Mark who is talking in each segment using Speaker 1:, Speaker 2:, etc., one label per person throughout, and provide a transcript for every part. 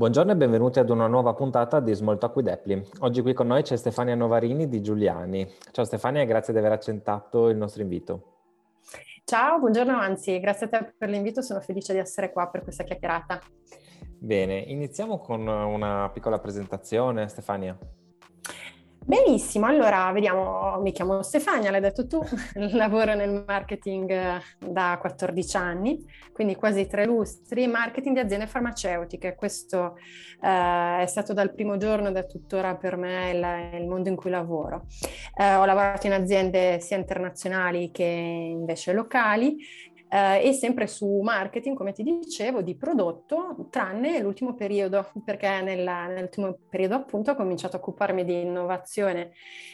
Speaker 1: Buongiorno e benvenuti ad una nuova puntata di Small Talk with Apply. Oggi qui con noi c'è Stefania Novarini di Giuliani. Ciao Stefania e grazie di aver accettato il nostro invito.
Speaker 2: Ciao, buongiorno, anzi, grazie a te per l'invito, sono felice di essere qua per questa chiacchierata.
Speaker 1: Bene, iniziamo con una piccola presentazione, Stefania.
Speaker 2: Benissimo, allora vediamo, mi chiamo Stefania, l'hai detto tu, lavoro nel marketing eh, da 14 anni, quindi quasi tre lustri, marketing di aziende farmaceutiche. Questo eh, è stato dal primo giorno ed è tuttora per me il, il mondo in cui lavoro. Eh, ho lavorato in aziende sia internazionali che invece locali eh, e sempre su marketing, come ti dicevo, di prodotto, tranne l'ultimo periodo, perché nella, nell'ultimo periodo appunto ho cominciato a occuparmi di innovazione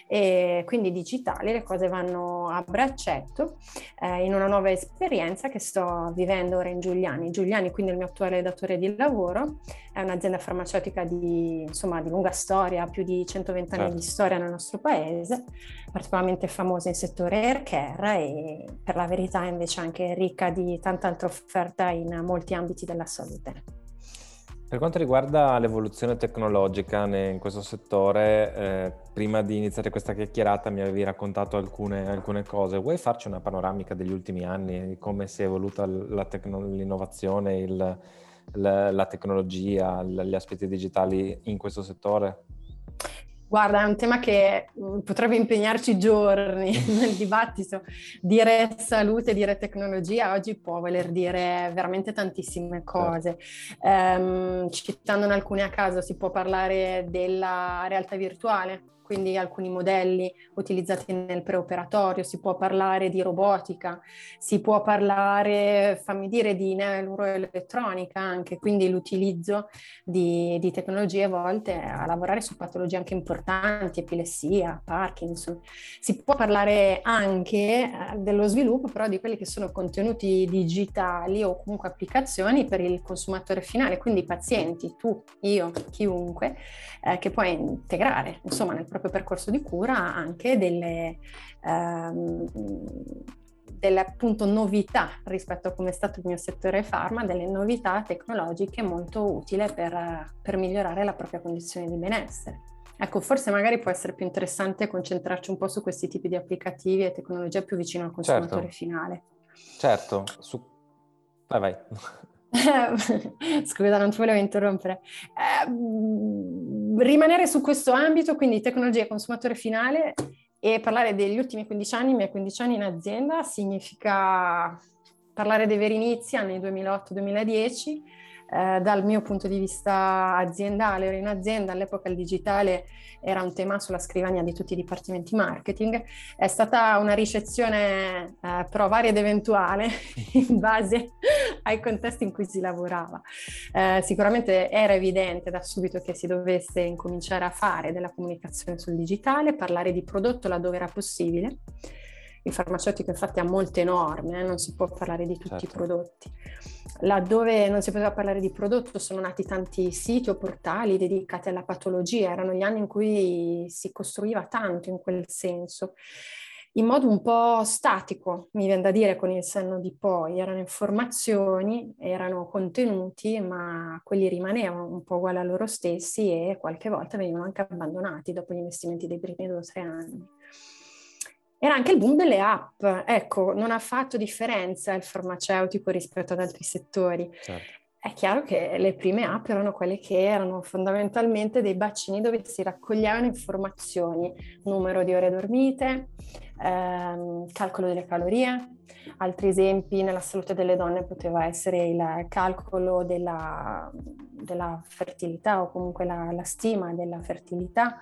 Speaker 2: e quindi digitali, le cose vanno a braccetto eh, in una nuova esperienza che sto vivendo ora in Giuliani. Giuliani, quindi il mio attuale datore di lavoro, è un'azienda farmaceutica di, insomma, di lunga storia, più di 120 certo. anni di certo. storia nel nostro paese, particolarmente famosa in settore air care e per la verità invece anche ricca di tanta altra offerta in molti ambiti della salute.
Speaker 1: Per quanto riguarda l'evoluzione tecnologica in questo settore, eh, prima di iniziare questa chiacchierata mi avevi raccontato alcune, alcune, cose. Vuoi farci una panoramica degli ultimi anni, di come si è evoluta tecno- l'innovazione, il, la, la tecnologia, gli aspetti digitali in questo settore?
Speaker 2: Guarda, è un tema che mm, potrebbe impegnarci giorni nel dibattito. Dire salute, dire tecnologia oggi può voler dire veramente tantissime certo. cose. Um, citandone alcune a caso, si può parlare della realtà virtuale, quindi alcuni modelli utilizzati nel preoperatorio, si può parlare di robotica, si può parlare, fammi dire, di neuroelettronica anche, quindi l'utilizzo di, di tecnologie volte a lavorare su patologie anche importanti, epilessia, Parkinson. Si può parlare anche eh, dello sviluppo però di quelli che sono contenuti digitali o comunque applicazioni per il consumatore finale, quindi i pazienti, tu, io, chiunque, eh, che puoi integrare insomma nel proprio percorso di cura anche delle, ehm, delle appunto novità rispetto a come è stato il mio settore farma, delle novità tecnologiche molto utili per, per migliorare la propria condizione di benessere. Ecco, forse magari può essere più interessante concentrarci un po' su questi tipi di applicativi e tecnologie più vicino al consumatore certo. finale.
Speaker 1: Certo, su... vai vai.
Speaker 2: Scusa, non ti volevo interrompere. Eh, rimanere su questo ambito, quindi tecnologia e consumatore finale, e parlare degli ultimi 15 anni, i miei 15 anni in azienda, significa parlare dei veri inizi, anni 2008-2010, eh, dal mio punto di vista aziendale, ero in azienda, all'epoca il digitale era un tema sulla scrivania di tutti i dipartimenti marketing, è stata una ricezione eh, però varia ed eventuale in base ai contesti in cui si lavorava. Eh, sicuramente era evidente da subito che si dovesse incominciare a fare della comunicazione sul digitale, parlare di prodotto laddove era possibile il farmaceutico infatti ha molte norme, eh? non si può parlare di tutti certo. i prodotti. Laddove non si poteva parlare di prodotto sono nati tanti siti o portali dedicati alla patologia, erano gli anni in cui si costruiva tanto in quel senso in modo un po' statico, mi viene da dire con il senno di poi, erano informazioni, erano contenuti, ma quelli rimanevano un po' uguali a loro stessi e qualche volta venivano anche abbandonati dopo gli investimenti dei primi due o tre anni. Era anche il boom delle app, ecco, non ha fatto differenza il farmaceutico rispetto ad altri settori. Certo. È chiaro che le prime app erano quelle che erano fondamentalmente dei bacini dove si raccoglievano informazioni, numero di ore dormite, ehm, calcolo delle calorie. Altri esempi nella salute delle donne poteva essere il calcolo della, della fertilità o comunque la, la stima della fertilità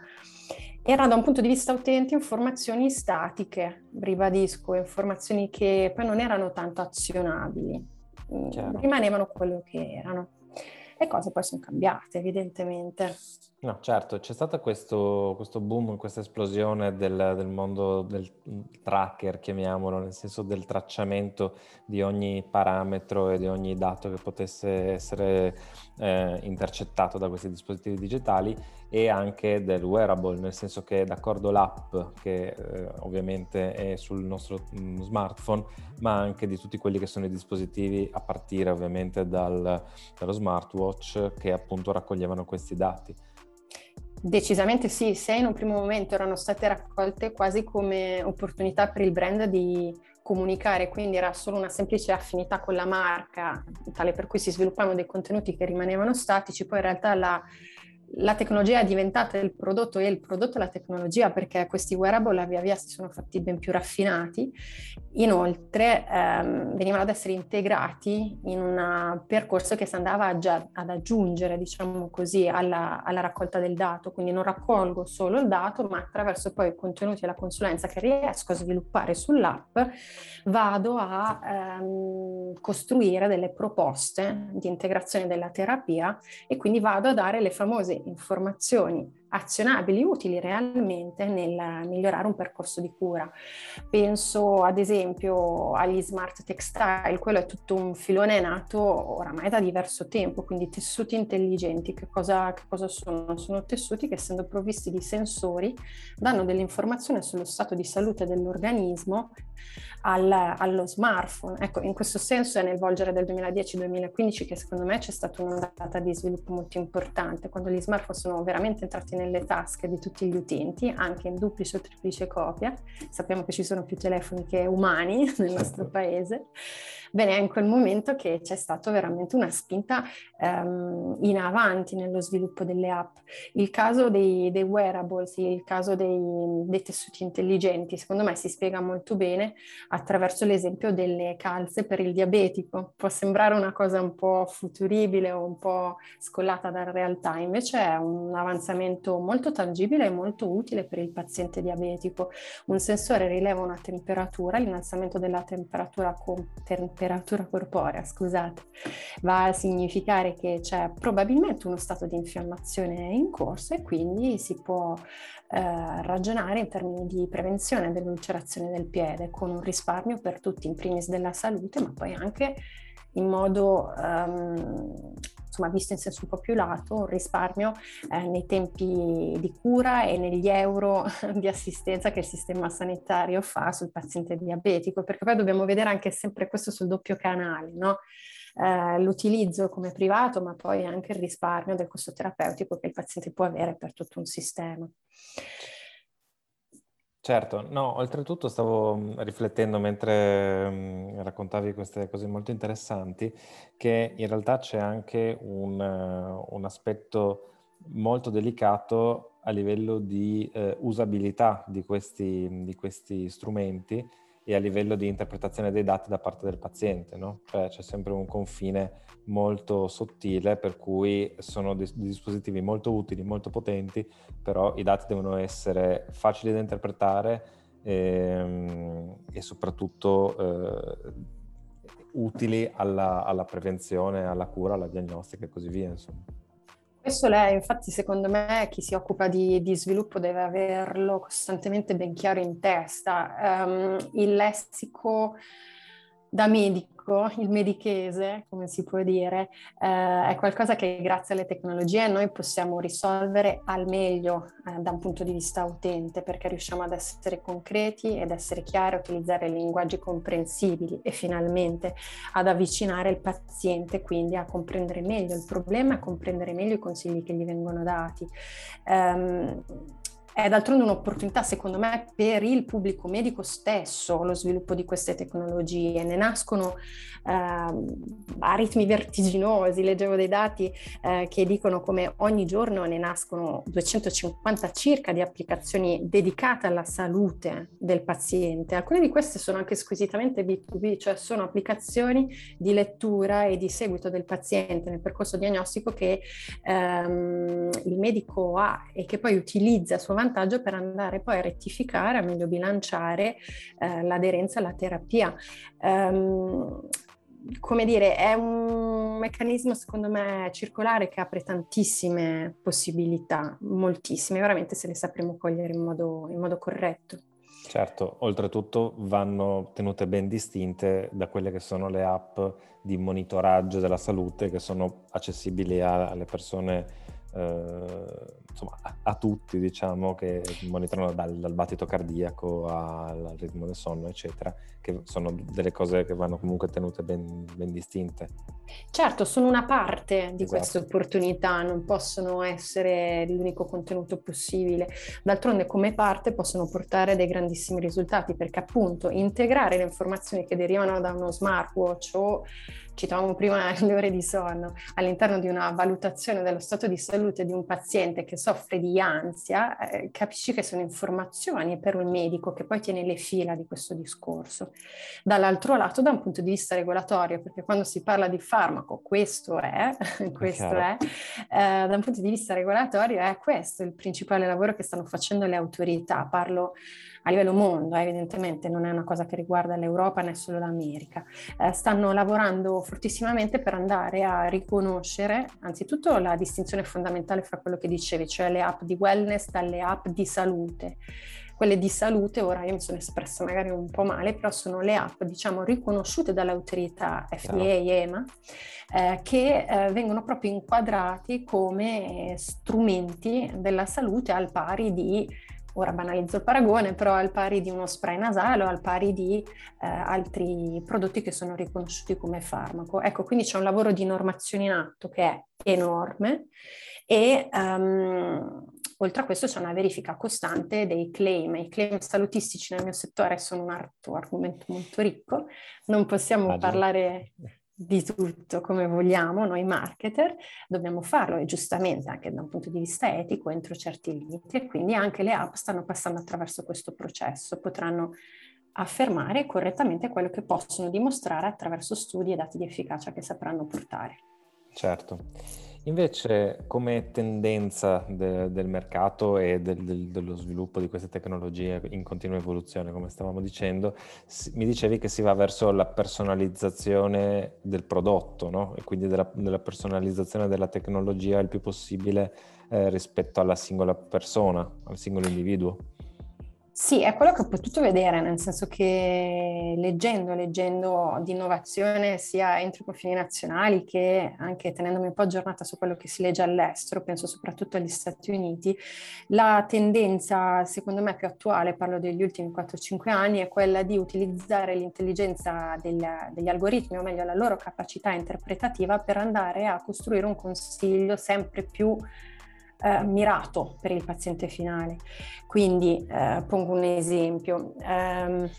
Speaker 2: era da un punto di vista utente informazioni statiche, ribadisco, informazioni che poi non erano tanto azionabili, mm, rimanevano quello che erano. Le cose poi sono cambiate, evidentemente.
Speaker 1: No, certo, c'è stato questo, questo boom, questa esplosione del, del, mondo del tracker, chiamiamolo, nel senso del tracciamento di ogni parametro e di ogni dato che potesse essere eh, intercettato da questi dispositivi digitali e anche del wearable, nel senso che d'accordo l'app che eh, ovviamente è sul nostro mh, mm, smartphone, ma anche di tutti quelli che sono i dispositivi a partire ovviamente dal, dallo smartwatch che appunto raccoglievano questi dati.
Speaker 2: Decisamente sì, se in un primo momento erano state raccolte quasi come opportunità per il brand di comunicare, quindi era solo una semplice affinità con la marca, tale per cui si sviluppavano dei contenuti che rimanevano statici, poi in realtà la la tecnologia è diventata il prodotto e il prodotto la tecnologia perché questi wearable via via si sono fatti ben più raffinati. Inoltre ehm, venivano ad essere integrati in un percorso che si andava già ad aggiungere, diciamo così, alla, alla, raccolta del dato. Quindi non raccolgo solo il dato, ma attraverso poi i contenuti e la consulenza che riesco a sviluppare sull'app, vado a ehm, costruire delle proposte di integrazione della terapia e quindi vado a dare le famose informazioni azionabili, utili realmente nel migliorare un percorso di cura. Penso ad esempio agli smart textile, quello è tutto un filone nato oramai da diverso tempo, quindi tessuti intelligenti. Che cosa, che cosa sono? Sono tessuti che essendo provvisti di sensori danno delle informazioni sullo stato di salute dell'organismo al, allo smartphone. Ecco, in questo senso è nel volgere del 2010-2015 che secondo me c'è stata un'ondata di sviluppo molto importante, quando gli smartphone sono veramente entrati nelle tasche di tutti gli utenti, anche in duplice o triplice copia. Sappiamo che ci sono più telefoni che umani nel nostro paese. Bene, è in quel momento che c'è stata veramente una spinta um, in avanti nello sviluppo delle app. Il caso dei, dei wearables, il caso dei, dei, tessuti intelligenti, secondo me si spiega molto bene attraverso l'esempio delle calze per il diabetico. Può sembrare una cosa un po' futuribile o un po' scollata dalla realtà, invece è un avanzamento molto tangibile e molto utile per il paziente diabetico. Un sensore rileva una temperatura, l'innalzamento della temperatura con temperatura corporea, scusate, va a significare che c'è probabilmente uno stato di infiammazione in corso e quindi si può eh, ragionare in termini di prevenzione dell'ulcerazione del piede con un risparmio per tutti, in primis della salute, ma poi anche in modo um, insomma visto in senso un po' più lato, un risparmio eh, nei tempi di cura e negli euro di assistenza che il sistema sanitario fa sul paziente diabetico, perché poi dobbiamo vedere anche sempre questo sul doppio canale, no? Eh, l'utilizzo come privato, ma poi anche il risparmio del costo terapeutico che il paziente può avere per tutto un sistema.
Speaker 1: Certo, no, oltretutto stavo mm, riflettendo mentre mh, mm, raccontavi queste cose molto interessanti, che in realtà c'è anche un, un aspetto molto delicato a livello di uh, usabilità di questi, di questi strumenti e a livello di interpretazione dei dati da parte del paziente, no? Cioè c'è sempre un confine molto sottile per cui sono dis- dispositivi molto utili, molto potenti, però i dati devono essere facili da interpretare ehm, e soprattutto eh, utili alla, alla, prevenzione, alla cura, alla diagnostica e così via. Insomma.
Speaker 2: Questo lei, infatti, secondo me, chi si occupa di, di sviluppo deve averlo costantemente ben chiaro in testa. Um, il lessico da medico medico, il medichese, come si può dire, eh, è qualcosa che grazie alle tecnologie noi possiamo risolvere al meglio eh, da un punto di vista utente, perché riusciamo ad essere concreti ed essere chiari, utilizzare linguaggi comprensibili e finalmente ad avvicinare il paziente, quindi a comprendere meglio il problema, a comprendere meglio i consigli che gli vengono dati. Um, è d'altronde un'opportunità, secondo me, per il pubblico medico stesso lo sviluppo di queste tecnologie. Ne nascono eh, a ritmi vertiginosi, leggevo dei dati eh, che dicono come ogni giorno ne nascono 250 circa di applicazioni dedicate alla salute del paziente. Alcune di queste sono anche squisitamente B2B, cioè sono applicazioni di lettura e di seguito del paziente nel percorso diagnostico che ehm, il medico ha e che poi utilizza a sua vantaggio per andare poi a rettificare, a meglio bilanciare eh, l'aderenza alla terapia. Um, come dire, è un meccanismo secondo me circolare che apre tantissime possibilità, moltissime, veramente se le sapremo cogliere in modo, in modo corretto.
Speaker 1: Certo, oltretutto vanno tenute ben distinte da quelle che sono le app di monitoraggio della salute che sono accessibili alle persone eh, insomma, a, a, tutti, diciamo, che monitorano dal, dal battito cardiaco al, al, ritmo del sonno, eccetera, che sono delle cose che vanno comunque tenute ben, ben distinte.
Speaker 2: Certo, sono una parte di esatto. queste opportunità, non possono essere l'unico contenuto possibile. D'altronde, come parte possono portare dei grandissimi risultati, perché appunto integrare le informazioni che derivano da uno smartwatch o citavamo prima le ore di sonno, all'interno di una valutazione dello stato di salute di un paziente che soffre di ansia, eh, capisci che sono informazioni per un medico che poi tiene le fila di questo discorso. Dall'altro lato, da un punto di vista regolatorio, perché quando si parla di farmaco, questo è, questo è, eh, da un punto di vista regolatorio è questo il principale lavoro che stanno facendo le autorità. Parlo a livello mondo, eh, evidentemente non è una cosa che riguarda l'Europa né solo l'America. Eh, stanno lavorando fortissimamente per andare a riconoscere anzitutto la distinzione fondamentale fra quello che dicevi, cioè le app di wellness dalle app di salute quelle di salute, ora io mi sono espressa magari un po' male, però sono le app diciamo riconosciute dall'autorità FDA e EMA eh, che eh, vengono proprio inquadrati come strumenti della salute al pari di ora banalizzo il paragone, però al pari di uno spray nasale o al pari di eh, altri prodotti che sono riconosciuti come farmaco. Ecco, quindi c'è un lavoro di normazione in atto che è enorme e um, oltre a questo c'è una verifica costante dei claim. I claim salutistici nel mio settore sono un argomento molto ricco, non possiamo Immagino. parlare di tutto come vogliamo noi marketer, dobbiamo farlo e giustamente anche da un punto di vista etico entro certi limiti e quindi anche le app stanno passando attraverso questo processo, potranno affermare correttamente quello che possono dimostrare attraverso studi e dati di efficacia che sapranno portare.
Speaker 1: Certo. Invece, come tendenza de- del mercato e del, del, dello sviluppo di queste tecnologie in continua evoluzione, come stavamo dicendo, si- mi dicevi che si va verso la personalizzazione del prodotto, no? E quindi della, della personalizzazione della tecnologia il più possibile eh, rispetto alla singola persona, al singolo individuo.
Speaker 2: Sì, è quello che ho potuto vedere, nel senso che leggendo, leggendo di innovazione sia entro i confini nazionali che anche tenendomi un po' aggiornata su quello che si legge all'estero, penso soprattutto agli Stati Uniti, la tendenza secondo me più attuale, parlo degli ultimi 4-5 anni, è quella di utilizzare l'intelligenza del, degli algoritmi, o meglio la loro capacità interpretativa per andare a costruire un consiglio sempre più eh, mirato per il paziente finale. Quindi eh, pongo un esempio. Um,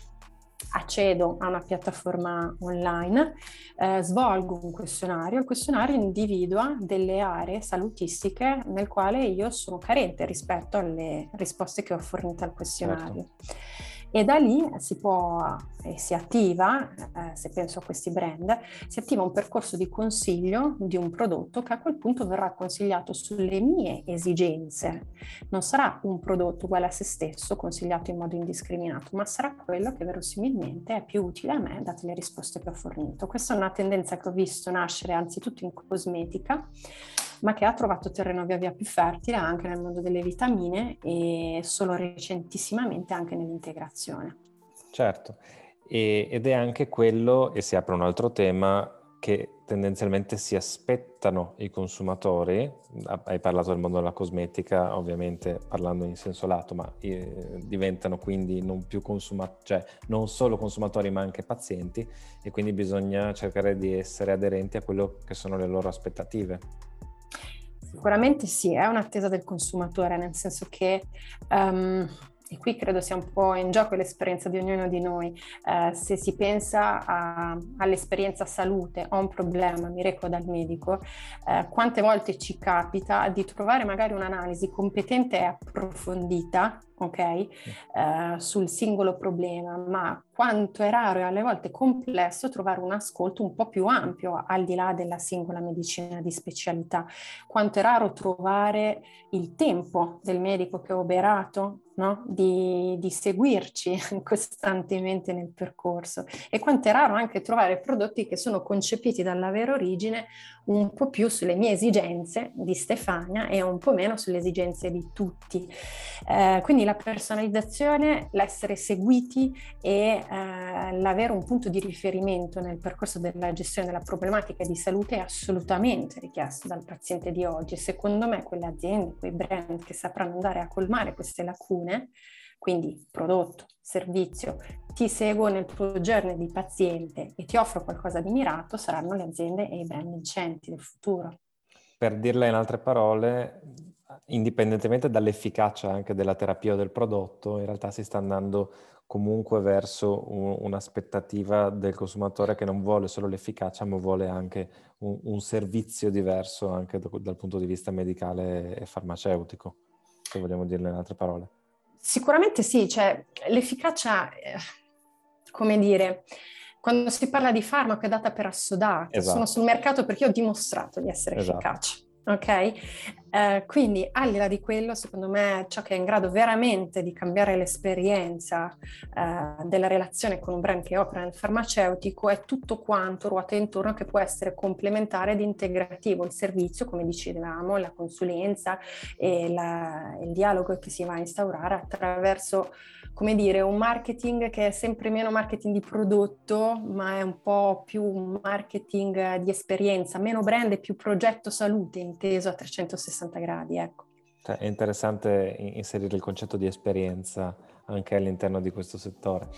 Speaker 2: accedo a una piattaforma online, eh, svolgo un questionario, il questionario individua delle aree salutistiche nel quale io sono carente rispetto alle risposte che ho fornito al questionario. Certo e da lì si può e si attiva, eh, se penso a questi brand, si attiva un percorso di consiglio di un prodotto che a quel punto verrà consigliato sulle mie esigenze. Non sarà un prodotto uguale a se stesso consigliato in modo indiscriminato, ma sarà quello che verosimilmente è più utile a me date le risposte che ho fornito. Questa è una tendenza che ho visto nascere anzitutto in cosmetica ma che ha trovato terreno via via più fertile anche nel mondo delle vitamine e solo recentissimamente anche nell'integrazione.
Speaker 1: Certo, e, ed è anche quello, e si apre un altro tema, che tendenzialmente si aspettano i consumatori, hai parlato del mondo della cosmetica, ovviamente parlando in senso lato, ma eh, diventano quindi non più consumatori, cioè non solo consumatori ma anche pazienti e quindi bisogna cercare di essere aderenti a quello che sono le loro aspettative.
Speaker 2: Sicuramente sì, è un'attesa del consumatore, nel senso che, um, e qui credo sia un po' in gioco l'esperienza di ognuno di noi, uh, se si pensa a, all'esperienza salute, ho un problema, mi reco dal medico, uh, quante volte ci capita di trovare magari un'analisi competente e approfondita ok? Eh, sul singolo problema, ma quanto è raro e alle volte complesso trovare un ascolto un po' più ampio al di là della singola medicina di specialità, quanto è raro trovare il tempo del medico che ha operato no? di, di, seguirci costantemente nel percorso e quanto è raro anche trovare prodotti che sono concepiti dalla vera origine un po' più sulle mie esigenze di Stefania e un po' meno sulle esigenze di tutti. Eh, quindi la personalizzazione, l'essere seguiti e eh, l'avere un punto di riferimento nel percorso della gestione della problematica di salute è assolutamente richiesto dal paziente di oggi. Secondo me quelle aziende, quei brand che sapranno andare a colmare queste lacune, quindi prodotto, servizio, ti seguo nel tuo journey di paziente e ti offro qualcosa di mirato, saranno le aziende e i brand vincenti del futuro.
Speaker 1: Per dirla in altre parole, indipendentemente dall'efficacia anche della terapia o del prodotto, in realtà si sta andando comunque verso un, un'aspettativa del consumatore che non vuole solo l'efficacia, ma vuole anche un, un servizio diverso anche dal punto di vista medicale e farmaceutico, se vogliamo dirlo in altre parole.
Speaker 2: Sicuramente sì, cioè l'efficacia, eh, come dire, quando si parla di farmaco è data per assodata, esatto. sono sul mercato perché ho dimostrato di essere esatto. efficace. Ok? Eh, quindi al di là di quello, secondo me ciò che è in grado veramente di cambiare l'esperienza eh, della relazione con un brand che opera nel farmaceutico è tutto quanto ruota intorno che può essere complementare ed integrativo. Il servizio, come dicevamo, la consulenza e la, il dialogo che si va a instaurare attraverso come dire, un marketing che è sempre meno marketing di prodotto, ma è un po' più marketing di esperienza, meno brand e più progetto salute inteso a 360 gradi, ecco.
Speaker 1: Cioè, è interessante inserire il concetto di esperienza anche all'interno di questo settore.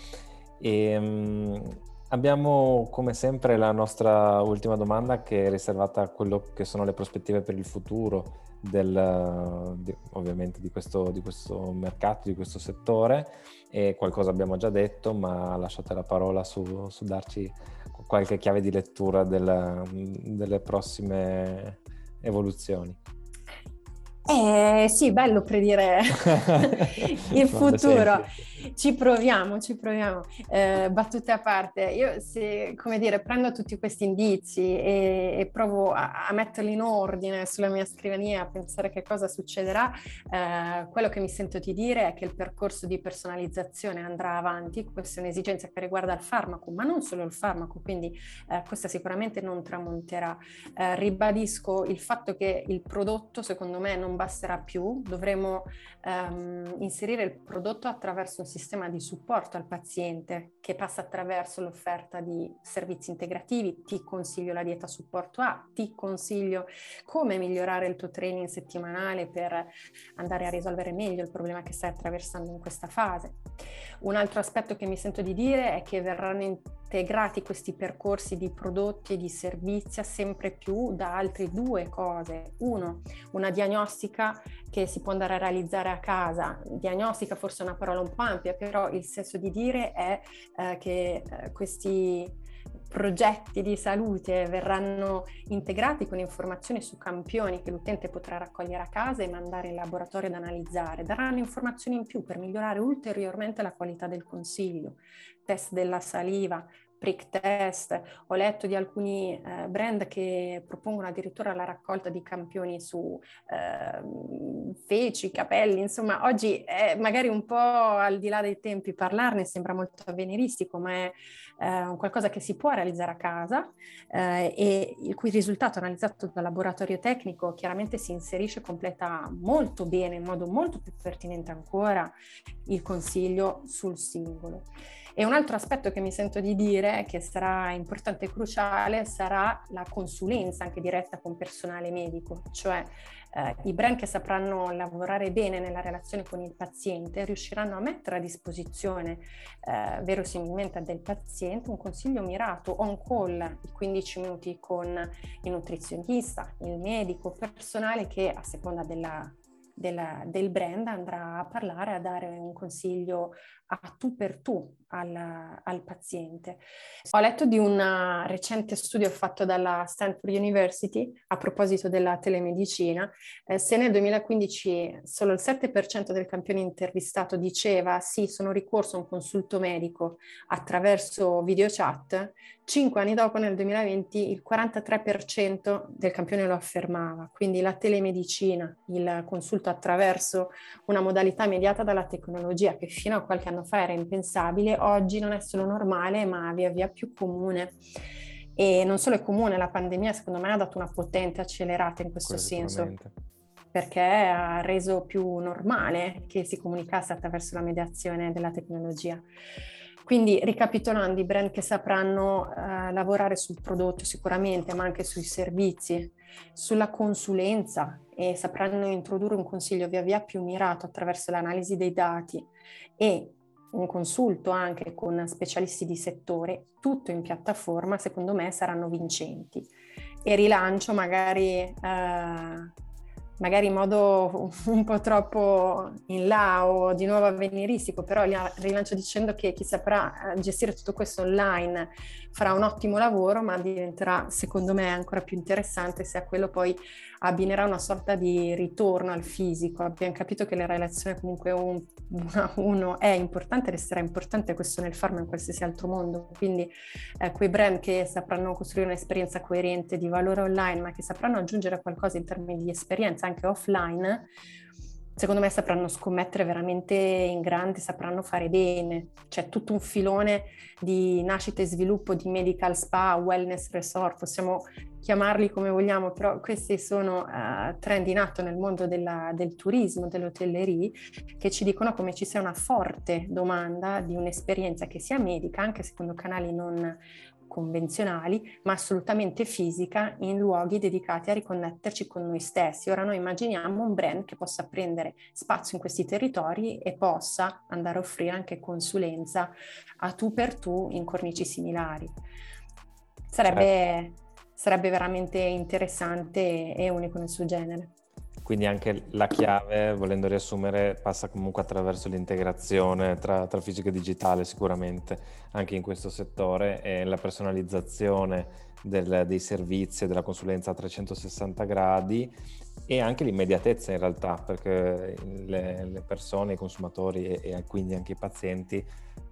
Speaker 1: E, um, abbiamo come sempre la nostra ultima domanda che è riservata a quello che sono le prospettive per il futuro del, di, ovviamente di questo, di questo, mercato, di questo settore e qualcosa abbiamo già detto, ma lasciate la parola su, su darci qualche chiave di lettura del, delle prossime evoluzioni.
Speaker 2: Eh sì, bello predire il futuro. Ci proviamo, ci proviamo. Eh, battute a parte, io se, come dire, prendo tutti questi indizi e, e provo a, a, metterli in ordine sulla mia scrivania, a pensare che cosa succederà, eh, quello che mi sento di dire è che il percorso di personalizzazione andrà avanti, questa è un'esigenza che riguarda il farmaco, ma non solo il farmaco, quindi eh, questa sicuramente non tramonterà. Eh, ribadisco il fatto che il prodotto, secondo me, non basterà più, dovremo ehm, inserire il prodotto attraverso un sistema di supporto al paziente che passa attraverso l'offerta di servizi integrativi, ti consiglio la dieta supporto A, ti consiglio come migliorare il tuo training settimanale per andare a risolvere meglio il problema che stai attraversando in questa fase. Un altro aspetto che mi sento di dire è che verranno integrati questi percorsi di prodotti e di servizi sempre più da altre due cose. Uno, una diagnostica che si può andare a realizzare a casa. Diagnostica forse è una parola un po' ampia, però il senso di dire è eh, che eh, questi progetti di salute verranno integrati con informazioni su campioni che l'utente potrà raccogliere a casa e mandare in laboratorio ad analizzare, daranno informazioni in più per migliorare ulteriormente la qualità del consiglio, test della saliva, prick test, ho letto di alcuni eh, brand che propongono addirittura la raccolta di campioni su eh, feci, capelli, insomma oggi è magari un po' al di là dei tempi parlarne, sembra molto avveniristico, ma è eh, qualcosa che si può realizzare a casa eh, e il cui risultato analizzato dal laboratorio tecnico chiaramente si inserisce e completa molto bene, in modo molto più pertinente ancora, il consiglio sul singolo. E un altro aspetto che mi sento di dire, che sarà importante e cruciale, sarà la consulenza anche diretta con personale medico, cioè eh, i brand che sapranno lavorare bene nella relazione con il paziente riusciranno a mettere a disposizione eh, verosimilmente del paziente un consiglio mirato on call di 15 minuti con il nutrizionista, il medico, personale che a seconda della della, del brand andrà a parlare, a dare un consiglio a tu per tu al, al, paziente. Ho letto di un recente studio fatto dalla Stanford University a proposito della telemedicina. Eh, se nel 2015 solo il 7% del campione intervistato diceva sì, sono ricorso a un consulto medico attraverso video chat, cinque anni dopo, nel 2020, il 43% del campione lo affermava. Quindi la telemedicina, il consulto attraverso una modalità mediata dalla tecnologia che fino a qualche anno fa era impensabile, oggi non è solo normale, ma via via più comune. E non solo è comune, la pandemia secondo me ha dato una potente accelerata in questo senso perché ha reso più normale che si comunicasse attraverso la mediazione della tecnologia. Quindi ricapitolando, i brand che sapranno eh, lavorare sul prodotto sicuramente, ma anche sui servizi, sulla consulenza e sapranno introdurre un consiglio via via più mirato attraverso l'analisi dei dati e un consulto anche con specialisti di settore, tutto in piattaforma, secondo me saranno vincenti. E rilancio magari eh, magari in modo un po' troppo in là o di nuovo avveniristico, però rilancio dicendo che chi saprà eh, gestire tutto questo online farà un ottimo lavoro, ma diventerà secondo me ancora più interessante se a quello poi abbinerà una sorta di ritorno al fisico. Abbiamo capito che la relazione comunque un, uno è importante, resterà importante questo nel farma in qualsiasi altro mondo, quindi eh, quei brand che sapranno costruire un'esperienza coerente di valore online, ma che sapranno aggiungere qualcosa in termini di esperienza anche offline, secondo me sapranno scommettere veramente in grande, sapranno fare bene. C'è tutto un filone di nascita e sviluppo di medical spa, wellness resort, possiamo chiamarli come vogliamo, però questi sono uh, trend in atto nel mondo della, del turismo, dell'hotellerie, che ci dicono come ci sia una forte domanda di un'esperienza che sia medica, anche secondo canali non convenzionali, ma assolutamente fisica in luoghi dedicati a riconnetterci con noi stessi. Ora noi immaginiamo un brand che possa prendere spazio in questi territori e possa andare a offrire anche consulenza a tu per tu in cornici similari. Sarebbe, certo. sarebbe veramente interessante e unico nel suo genere.
Speaker 1: Quindi anche la chiave, volendo riassumere, passa comunque attraverso l'integrazione tra, tra fisico e digitale sicuramente, anche in questo settore, e la personalizzazione del, dei servizi e della consulenza a 360 gradi e anche l'immediatezza in realtà, perché le, le persone, i consumatori e, e quindi anche i pazienti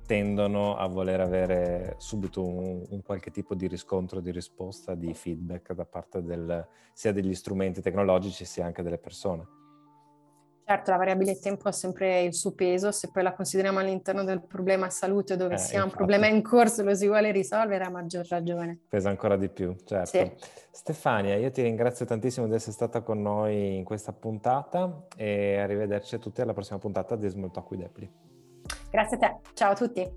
Speaker 1: tendono a voler avere subito un, un, qualche tipo di riscontro, di risposta, di feedback da parte del, sia degli strumenti tecnologici sia anche delle persone.
Speaker 2: Certo, la variabile tempo ha sempre il suo peso, se poi la consideriamo all'interno del problema salute dove eh, si ha un problema in corso lo si vuole risolvere a maggior ragione.
Speaker 1: Pesa ancora di più, certo. Sì. Stefania, io ti ringrazio tantissimo di essere stata con noi in questa puntata e arrivederci a tutti alla prossima puntata di Small Talk with.
Speaker 2: Grazie a te, ciao a tutti.